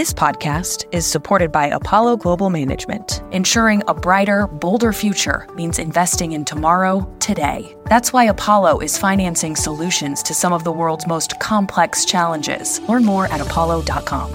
This podcast is supported by Apollo Global Management, ensuring a brighter, bolder future means investing in tomorrow, today. That's why Apollo is financing solutions to some of the world's most complex challenges. Learn more at apollo.com.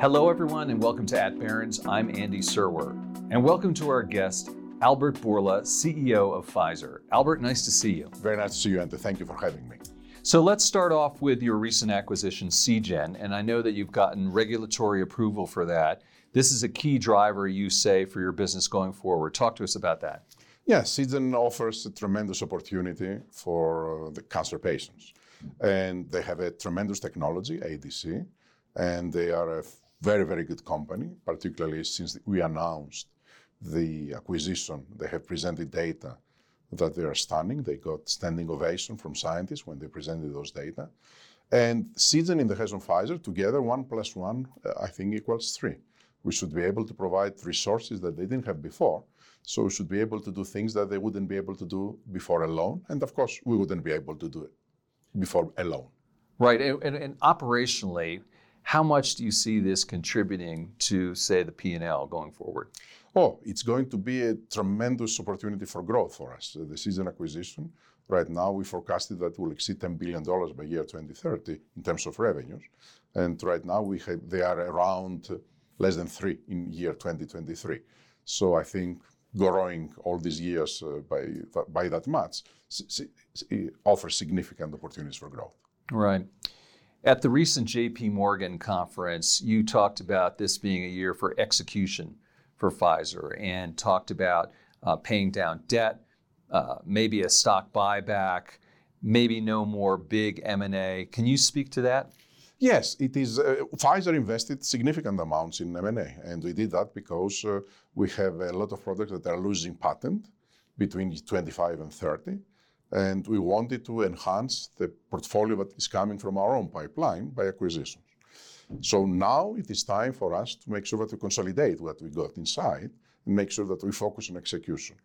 Hello, everyone, and welcome to At Barron's. I'm Andy Serwer, and welcome to our guest, Albert Bourla, CEO of Pfizer. Albert, nice to see you. Very nice to see you, and thank you for having me. So let's start off with your recent acquisition, Seagen, and I know that you've gotten regulatory approval for that. This is a key driver, you say, for your business going forward. Talk to us about that. Yes, Seagen offers a tremendous opportunity for uh, the cancer patients. And they have a tremendous technology, ADC, and they are a very, very good company, particularly since we announced the acquisition. They have presented data that they are stunning. They got standing ovation from scientists when they presented those data. And Seagen in the hands of Pfizer, together, one plus one, uh, I think, equals three. We should be able to provide resources that they didn't have before. So we should be able to do things that they wouldn't be able to do before alone. And of course, we wouldn't be able to do it before alone. Right. And, and, and operationally, how much do you see this contributing to, say, the P&L going forward? Oh, it's going to be a tremendous opportunity for growth for us. The Seagen acquisition, right now, we forecasted that will exceed $10 billion by year 2030 in terms of revenues. And right now, we have, they are around less than three in year 2023. So I think growing all these years uh, by, by that much offers significant opportunities for growth. Right. At the recent JP Morgan conference, you talked about this being a year for execution for Pfizer and talked about uh, paying down debt, uh, maybe a stock buyback, maybe no more big M&A. Can you speak to that? Yes, it is. Uh, Pfizer invested significant amounts in M&A, and we did that because uh, we have a lot of products that are losing patent between 25 and 30, and we wanted to enhance the portfolio that is coming from our own pipeline by acquisitions. So now it is time for us to make sure that we consolidate what we got inside and make sure that we focus on execution.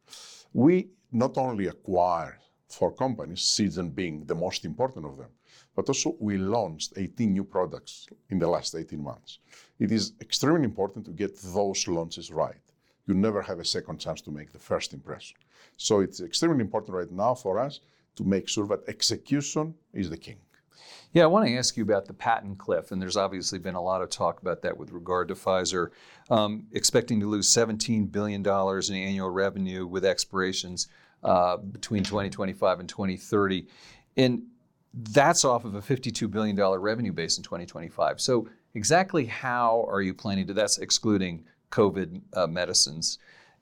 We not only acquire four companies, Seagen being the most important of them, but also we launched 18 new products in the last 18 months. It is extremely important to get those launches right. You never have a second chance to make the first impression. So it's extremely important right now for us to make sure that execution is the king. Yeah, I want to ask you about the patent cliff, and there's obviously been a lot of talk about that with regard to Pfizer, um, expecting to lose $17 billion in annual revenue with expirations uh, between 2025 and 2030. And that's off of a $52 billion revenue base in 2025. So, exactly how are you planning to? That's excluding COVID uh, medicines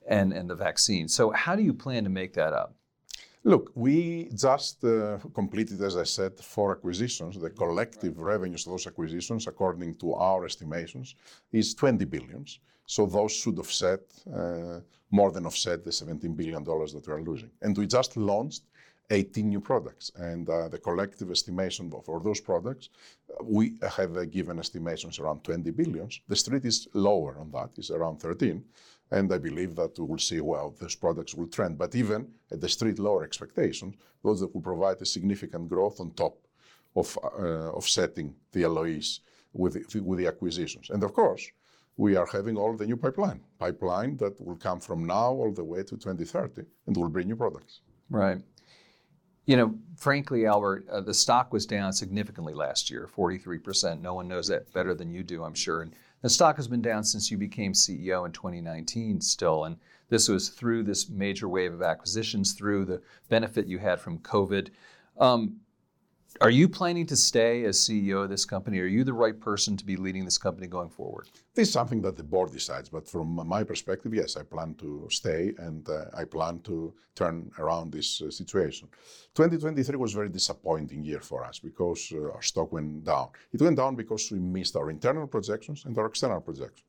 and, and the vaccine. So, how do you plan to make that up? Look, we just uh, completed, as I said, four acquisitions. The collective revenues of those acquisitions, according to our estimations, is 20 billions. So those should offset, uh, more than offset the 17 billion dollars that we are losing. And we just launched 18 new products, and uh, the collective estimation for those products, we have given estimations around 20 billions. The street is lower on that; it's around 13. And I believe that we will see well those products will trend. But even at the street lower expectations, those that will provide a significant growth on top of uh, offsetting the LOEs with the, with the acquisitions. And of course, we are having all the new pipeline, pipeline that will come from now all the way to 2030 and will bring new products. Right. You know, frankly, Albert, uh, the stock was down significantly last year, 43%. No one knows that better than you do, I'm sure. And the stock has been down since you became CEO in 2019 still. And this was through this major wave of acquisitions, through the benefit you had from COVID. Um, are you planning to stay as CEO of this company? Are you the right person to be leading this company going forward? This is something that the board decides, but from my perspective, yes, I plan to stay and uh, I plan to turn around this uh, situation. 2023 was a very disappointing year for us because uh, our stock went down. It went down because we missed our internal projections and our external projections.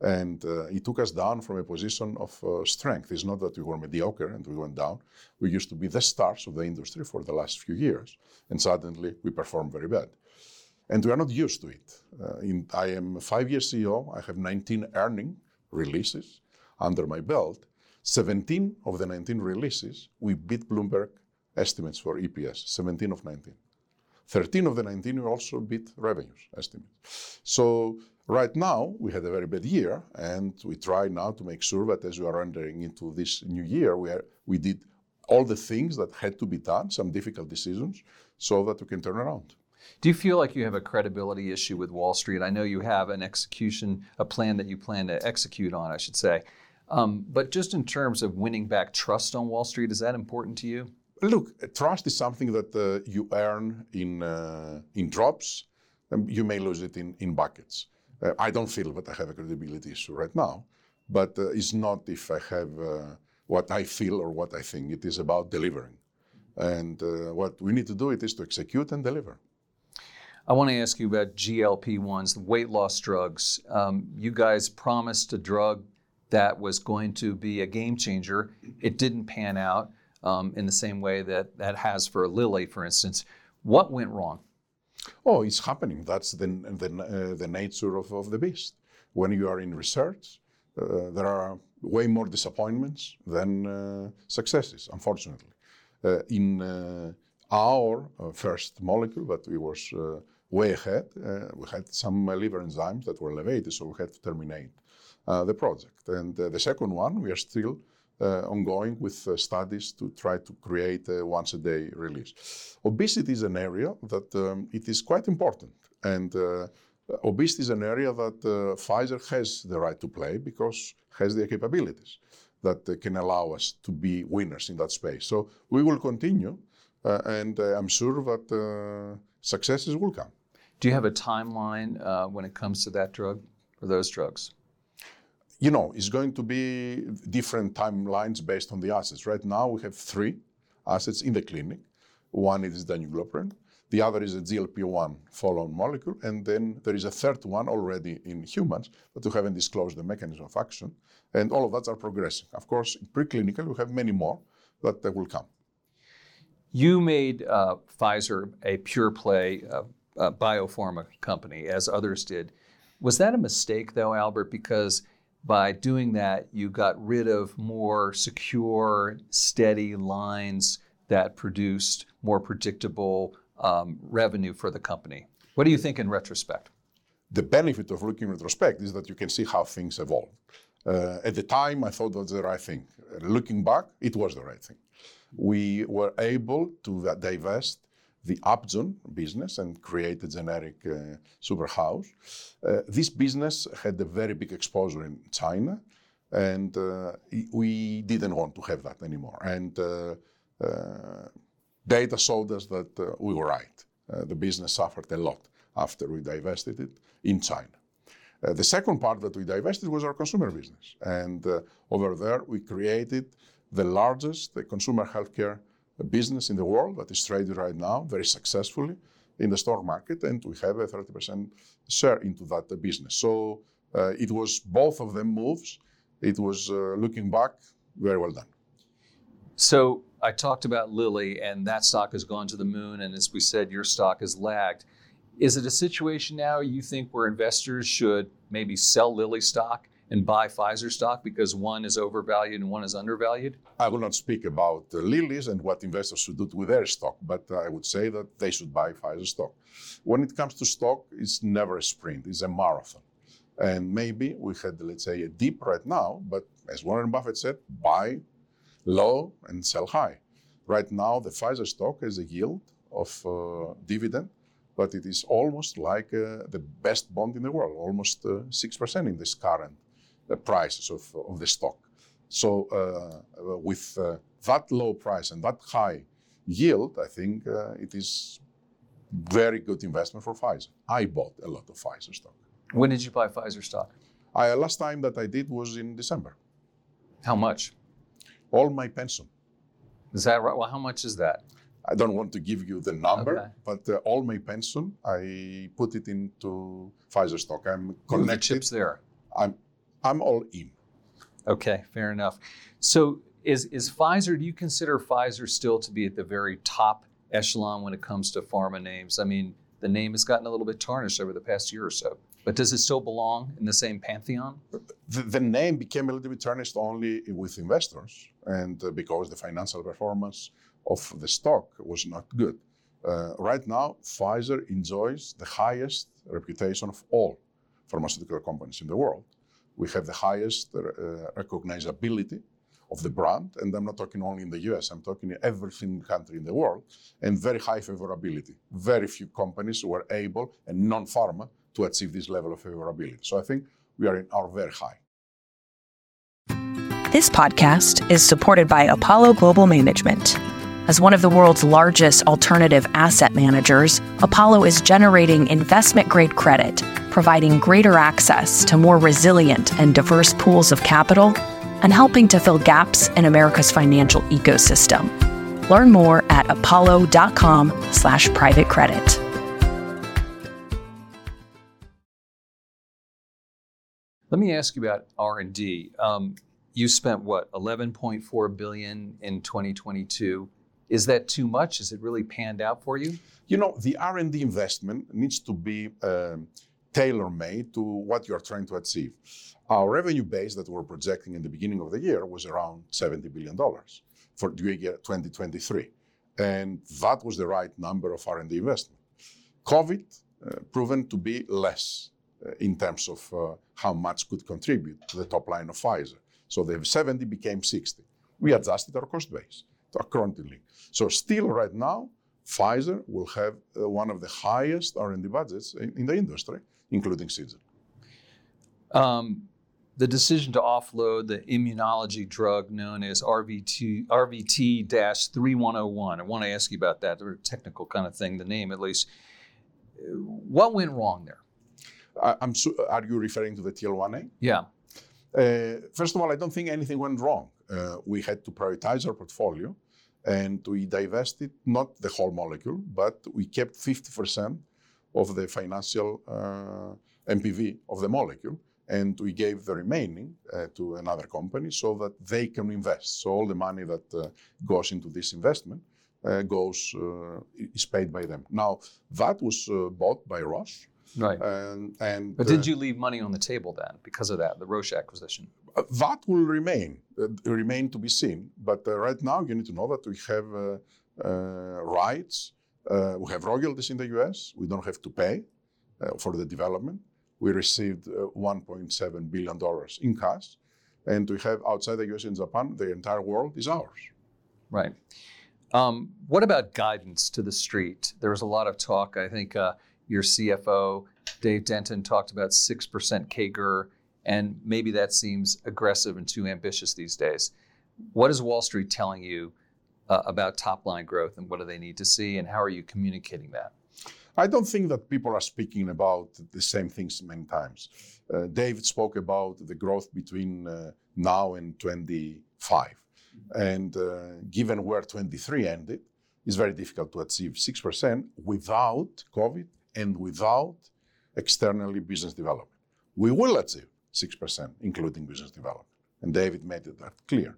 And uh, it took us down from a position of uh, strength. It's not that we were mediocre and we went down. We used to be the stars of the industry for the last few years, and suddenly we performed very bad. And we are not used to it. Uh, in, I am a five year CEO. I have 19 earning releases under my belt. 17 of the 19 releases, we beat Bloomberg estimates for EPS, 17 of 19. 13 of the 19 we also beat revenues estimates. So right now we had a very bad year, and we try now to make sure that as we are entering into this new year, we are, we did all the things that had to be done, some difficult decisions, so that we can turn around. Do you feel like you have a credibility issue with Wall Street? I know you have an execution, a plan that you plan to execute on, I should say. Um, but just in terms of winning back trust on Wall Street, is that important to you? Look, trust is something that uh, you earn in uh, in drops. and you may lose it in, in buckets. Uh, I don't feel that I have a credibility issue right now, but uh, it's not if I have uh, what I feel or what I think. It is about delivering. And what we need to do it is to execute and deliver. I want to ask you about GLP 1s, the weight loss drugs. Um, you guys promised a drug that was going to be a game changer. It didn't pan out um, in the same way that that has for Lilly, for instance. What went wrong? Oh, it's happening. That's the, the, uh, the nature of, of the beast. When you are in research, uh, there are way more disappointments than uh, successes, unfortunately. In our first molecule that we was way ahead. Uh, we had some uh, liver enzymes that were elevated, so we had to terminate uh, the project. And the second one, we are still ongoing with studies to try to create a once-a-day release. Obesity is an area that um, it is quite important, and obesity is an area that Pfizer has the right to play because has the capabilities that uh, can allow us to be winners in that space. So we will continue, uh, and uh, I'm sure that successes will come. Do you have a timeline uh, when it comes to that drug or those drugs? You know, it's going to be different timelines based on the assets. Right now, we have three assets in the clinic. One is danuglipron, the other is a GLP-1 follow-on molecule, and then there is a third one already in humans, but we haven't disclosed the mechanism of action. And all of that are progressing. Of course, in preclinical, we have many more that will come. You made uh, Pfizer a pure play uh, uh, biopharma company, as others did. Was that a mistake, though, Albert? Because by doing that, you got rid of more secure, steady lines that produced more predictable um, revenue for the company. What do you think in retrospect? The benefit of looking in retrospect is that you can see how things evolve. Uh, at the time, I thought that was the right thing. looking back, it was the right thing we were able to divest the Upjohn business and create a generic uh, super house. Uh, this business had a very big exposure in China, and uh, we didn't want to have that anymore. And uh, uh, data showed us that uh, we were right. the business suffered a lot after we divested it in China. the second part that we divested was our consumer business. And over there, we created the largest the consumer healthcare business in the world that is traded right now very successfully in the stock market, and we have a 30% share into that business. So uh, it was both of them moves. It was uh, looking back very well done. So I talked about Lilly, and that stock has gone to the moon, and as we said, your stock has lagged. Is it a situation now you think where investors should maybe sell Lilly stock and buy Pfizer stock because one is overvalued and one is undervalued? I will not speak about uh, Lilly's and what investors should do with their stock, but I would say that they should buy Pfizer stock. When it comes to stock, it's never a sprint, it's a marathon. And maybe we had, let's say, a dip right now, but as Warren Buffett said, buy low and sell high. Right now, the Pfizer stock has a yield of uh, dividend, but it is almost like uh, the best bond in the world, almost uh, 6% in this current prices of, of the stock. So uh, with uh, that low price and that high yield, I think uh, it is very good investment for Pfizer. I bought a lot of Pfizer stock. When did you buy Pfizer stock? I, last time that I did was in December. How much? All my pension. Is that right? Well, how much is that? I don't want to give you the number, okay. but uh, all my pension, I put it into Pfizer stock. I'm connected. The chips there. I'm I'm all in. Okay, fair enough. So is is Pfizer? Do you consider Pfizer still to be at the very top echelon when it comes to pharma names? I mean, the name has gotten a little bit tarnished over the past year or so. But does it still belong in the same pantheon? The, the name became a little bit tarnished only with investors, and uh, because the financial performance of the stock was not good. Uh, right now, Pfizer enjoys the highest reputation of all pharmaceutical companies in the world. We have the highest uh, recognizability of the brand, and I'm not talking only in the US, I'm talking in every single country in the world, and very high favorability. Very few companies were able, and non pharma, to achieve this level of favorability. So I think we are in our very high. This podcast is supported by Apollo Global Management. As one of the world's largest alternative asset managers, Apollo is generating investment grade credit, providing greater access to more resilient and diverse pools of capital, and helping to fill gaps in America's financial ecosystem. Learn more at apollo.com slash private credit. Let me ask you about R&D. Um, you spent what 11.4 billion in 2022 is that too much? Is it really panned out for you? You know, the R&D investment needs to be um, tailor-made to what you're trying to achieve. Our revenue base that we're projecting in the beginning of the year was around $70 billion for the year 2023. And that was the right number of R&D investment. COVID uh, proven to be less uh, in terms of uh, how much could contribute to the top line of Pfizer. So the 70 became 60. We adjusted our cost base accordingly. So still right now, Pfizer will have uh, one of the highest R&D budgets in, in the industry, including Seagen. Um, the decision to offload the immunology drug known as RVT, RVT-3101. I want to ask you about that, the technical kind of thing, the name at least. What went wrong there? I, are you referring to the TL1A? Yeah. Uh, first of all, I don't think anything went wrong. Uh, we had to prioritize our portfolio and we divested not the whole molecule, but we kept 50% of the financial uh, NPV of the molecule, and we gave the remaining uh, to another company so that they can invest. So all the money that uh, goes into this investment uh, goes uh, is paid by them. Now that was uh, bought by Roche. Right. And, and but did you leave money on the table then because of that, the Roche acquisition? Uh, that will remain, uh, remain to be seen. But uh, right now, you need to know that we have rights, we have royalties in the US. We don't have to pay for the development. We received $1.7 billion in cash. And we have outside the US and Japan, the entire world is ours. Right. Um, what about guidance to the street? There was a lot of talk. I think uh, your CFO, Dave Denton, talked about 6% CAGR and maybe that seems aggressive and too ambitious these days. What is Wall Street telling you uh, about top line growth and what do they need to see and how are you communicating that? I don't think that people are speaking about the same things many times. Uh, David spoke about the growth between uh, now and 25. And uh, given where 23 ended, it's very difficult to achieve 6% without COVID and without externally business development. We will achieve 6%, including business development. And David made it that clear.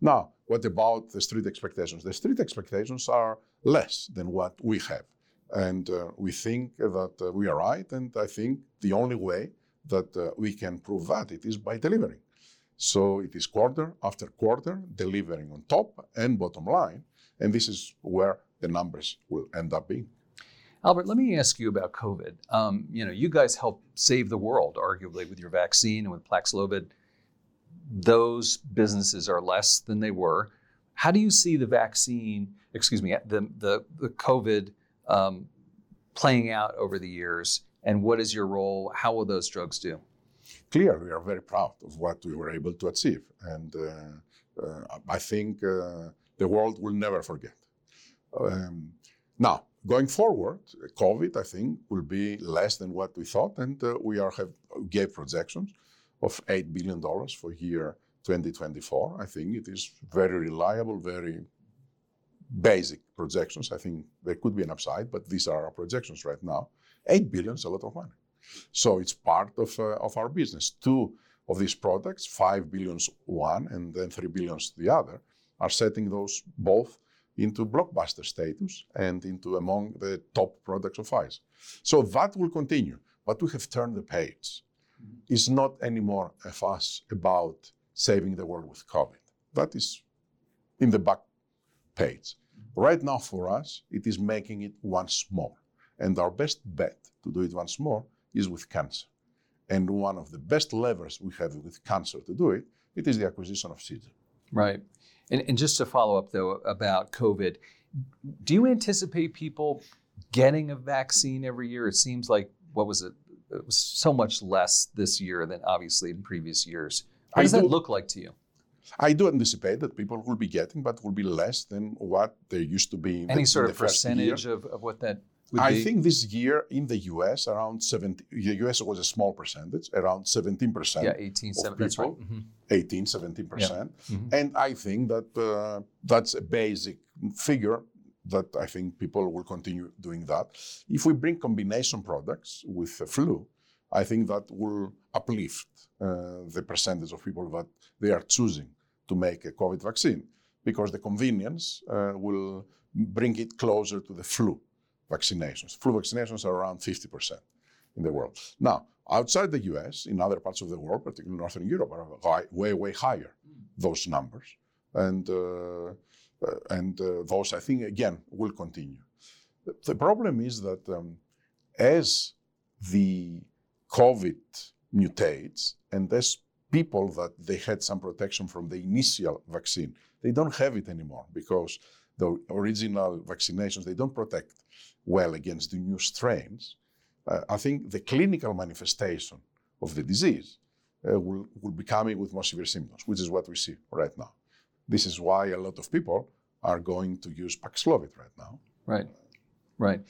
Now, what about the street expectations? The street expectations are less than what we have. And uh, we think that uh, we are right. And I think the only way that uh, we can prove that it is by delivering. So it is quarter after quarter, delivering on top and bottom line. And this is where the numbers will end up being. Albert, let me ask you about COVID. Um, you know, you guys helped save the world, arguably, with your vaccine and with Paxlovid. Those businesses are less than they were. How do you see the vaccine, excuse me, the the, the COVID um, playing out over the years? And what is your role? How will those drugs do? Clear, we are very proud of what we were able to achieve, and uh, uh, I think uh, the world will never forget. Um, now, Going forward, COVID, I think, will be less than what we thought, and uh, we are have gave projections of $8 billion for year 2024. I think it is very reliable, very basic projections. I think there could be an upside, but these are our projections right now. 8 billion is a lot of money. So it's part of, uh, of our business. Two of these products, 5 billions one and then 3 billions the other, are setting those both into blockbuster status and into among the top products of ICE. So that will continue, but we have turned the page. Mm-hmm. Not anymore a fuss about saving the world with COVID. That is in the back page. Right now, for us, it is making it once more. And our best bet to do it once more is with cancer. And one of the best levers we have with cancer to do it, it is the acquisition of Seagen. Right. And, and just to follow up, though, about COVID, do you anticipate people getting a vaccine every year? It seems like, what was it? It was so much less this year than obviously in previous years. What does I that look like to you? I do anticipate that people will be getting, but will be less than what there used to be. in the- Any in sort the of percentage of, of what that would I be? think this year in the US, around 70, the US was a small percentage, around 17%. yeah, 18, of 7, that's right. Mhm. 18, 17%. percent Mhm. And I think that uh, that's a basic figure that I think people will continue doing that. If we bring combination products with the flu, I think that will uplift uh, the percentage of people that they are choosing to make a COVID vaccine because the convenience uh, will bring it closer to the flu vaccinations. Flu vaccinations are around 50% in the world. Now, outside the US, in other parts of the world, particularly Northern Europe, are high, way, way higher, those numbers. And, uh, uh, and uh, those, I think, again, will continue. The- The problem is that um, as the COVID mutates and as people that they had some protection from the initial vaccine, they don't have it anymore because the original vaccinations, they don't protect well against the new strains. Uh, I think the clinical manifestation of the disease uh, will, will be coming with more severe symptoms, which is what we see right now. This is why a lot of people are going to use Paxlovid right now. Right, right.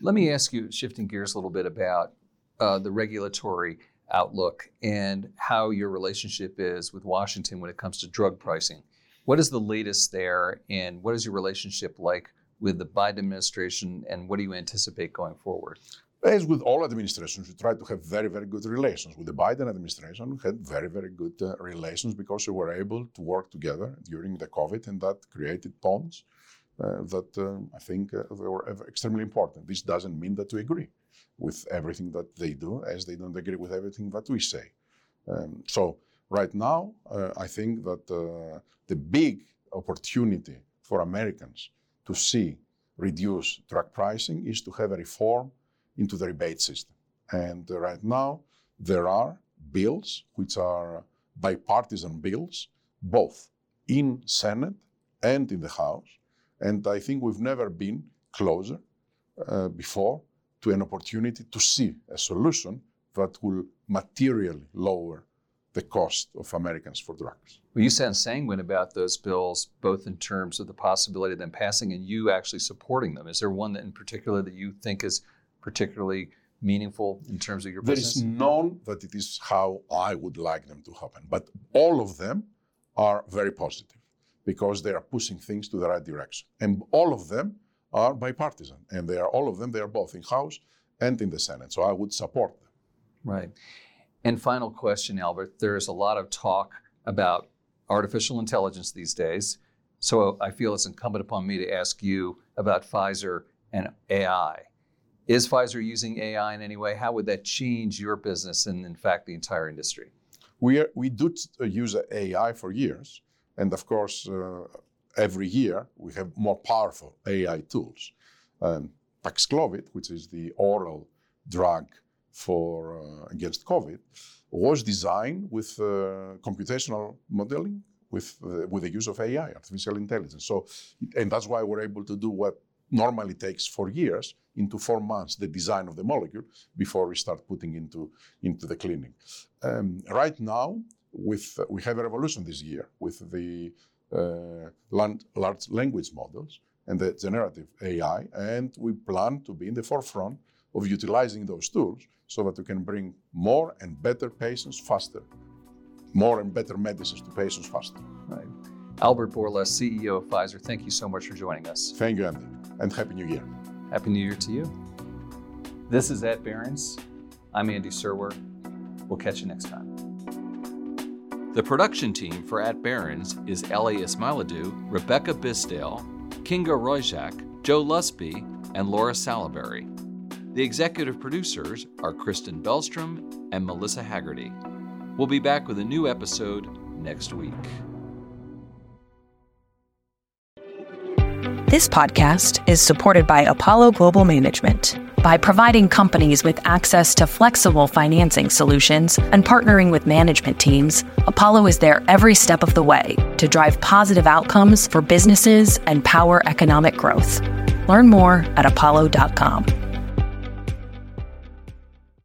Let me ask you, shifting gears a little bit about uh, the regulatory outlook and how your relationship is with Washington when it comes to drug pricing. What is the latest there, and what is your relationship like with the Biden administration, and what do you anticipate going forward? As with all administrations, we try to have very, very good relations. With the Biden administration, we had very, very good uh, relations because we were able to work together during the COVID, and that created bonds uh, that uh, I think uh, they were extremely important. This doesn't mean that we agree with everything that they do, as they don't agree with everything that we say. Um, so right now, uh, I think that uh, the big opportunity for Americans to see reduce drug pricing is to have a reform into the rebate system. And right now, there are bills which are bipartisan bills, both in Senate and in the House. And I think we've never been closer uh, before to an opportunity to see a solution that will materially lower the cost of Americans for drugs. Well, you sound sanguine about those bills, both in terms of the possibility of them passing and you actually supporting them. Is there one that in particular that you think is particularly meaningful in terms of your There business? is none that it is how I would like them to happen, but all of them are very positive because they are pushing things to the right direction, and all of them are bipartisan, and they are all of them. They are both in House and in the Senate, so I would support them. Right. And final question, Albert. There's a lot of talk about artificial intelligence these days. So I feel it's incumbent upon me to ask you about Pfizer and AI. Is Pfizer using AI in any way? How would that change your business and, in fact, the entire industry? We, are, we do uh, use AI for years, and of course, uh, every year we have more powerful AI tools. Um, Paxlovid, which is the oral drug for uh, against COVID, was designed with uh, computational modeling with uh, with the use of AI, artificial intelligence. So, and that's why we're able to do what normally takes four years into four months the design of the molecule before we start putting into into the clinic. Um, right now, with we have a revolution this year with the uh, large language models and the generative AI, and we plan to be in the forefront of utilizing those tools so that we can bring more and better patients faster, more and better medicines to patients faster. Right. Albert Bourla, CEO of Pfizer, thank you so much for joining us. Thank you, Andy, and Happy New Year. Happy New Year to you. This is at Barron's. I'm Andy Serwer. We'll catch you next time. The production team for At Barron's is Ellie Ismailadou, Rebecca Bisdale, Kinga Royjak, Joe Lusby, and Laura Salaberry. The executive producers are Kristen Bellstrom and Melissa Haggerty. We'll be back with a new episode next week. This podcast is supported by Apollo Global Management. By providing companies with access to flexible financing solutions and partnering with management teams, Apollo is there every step of the way to drive positive outcomes for businesses and power economic growth. Learn more at apollo.com.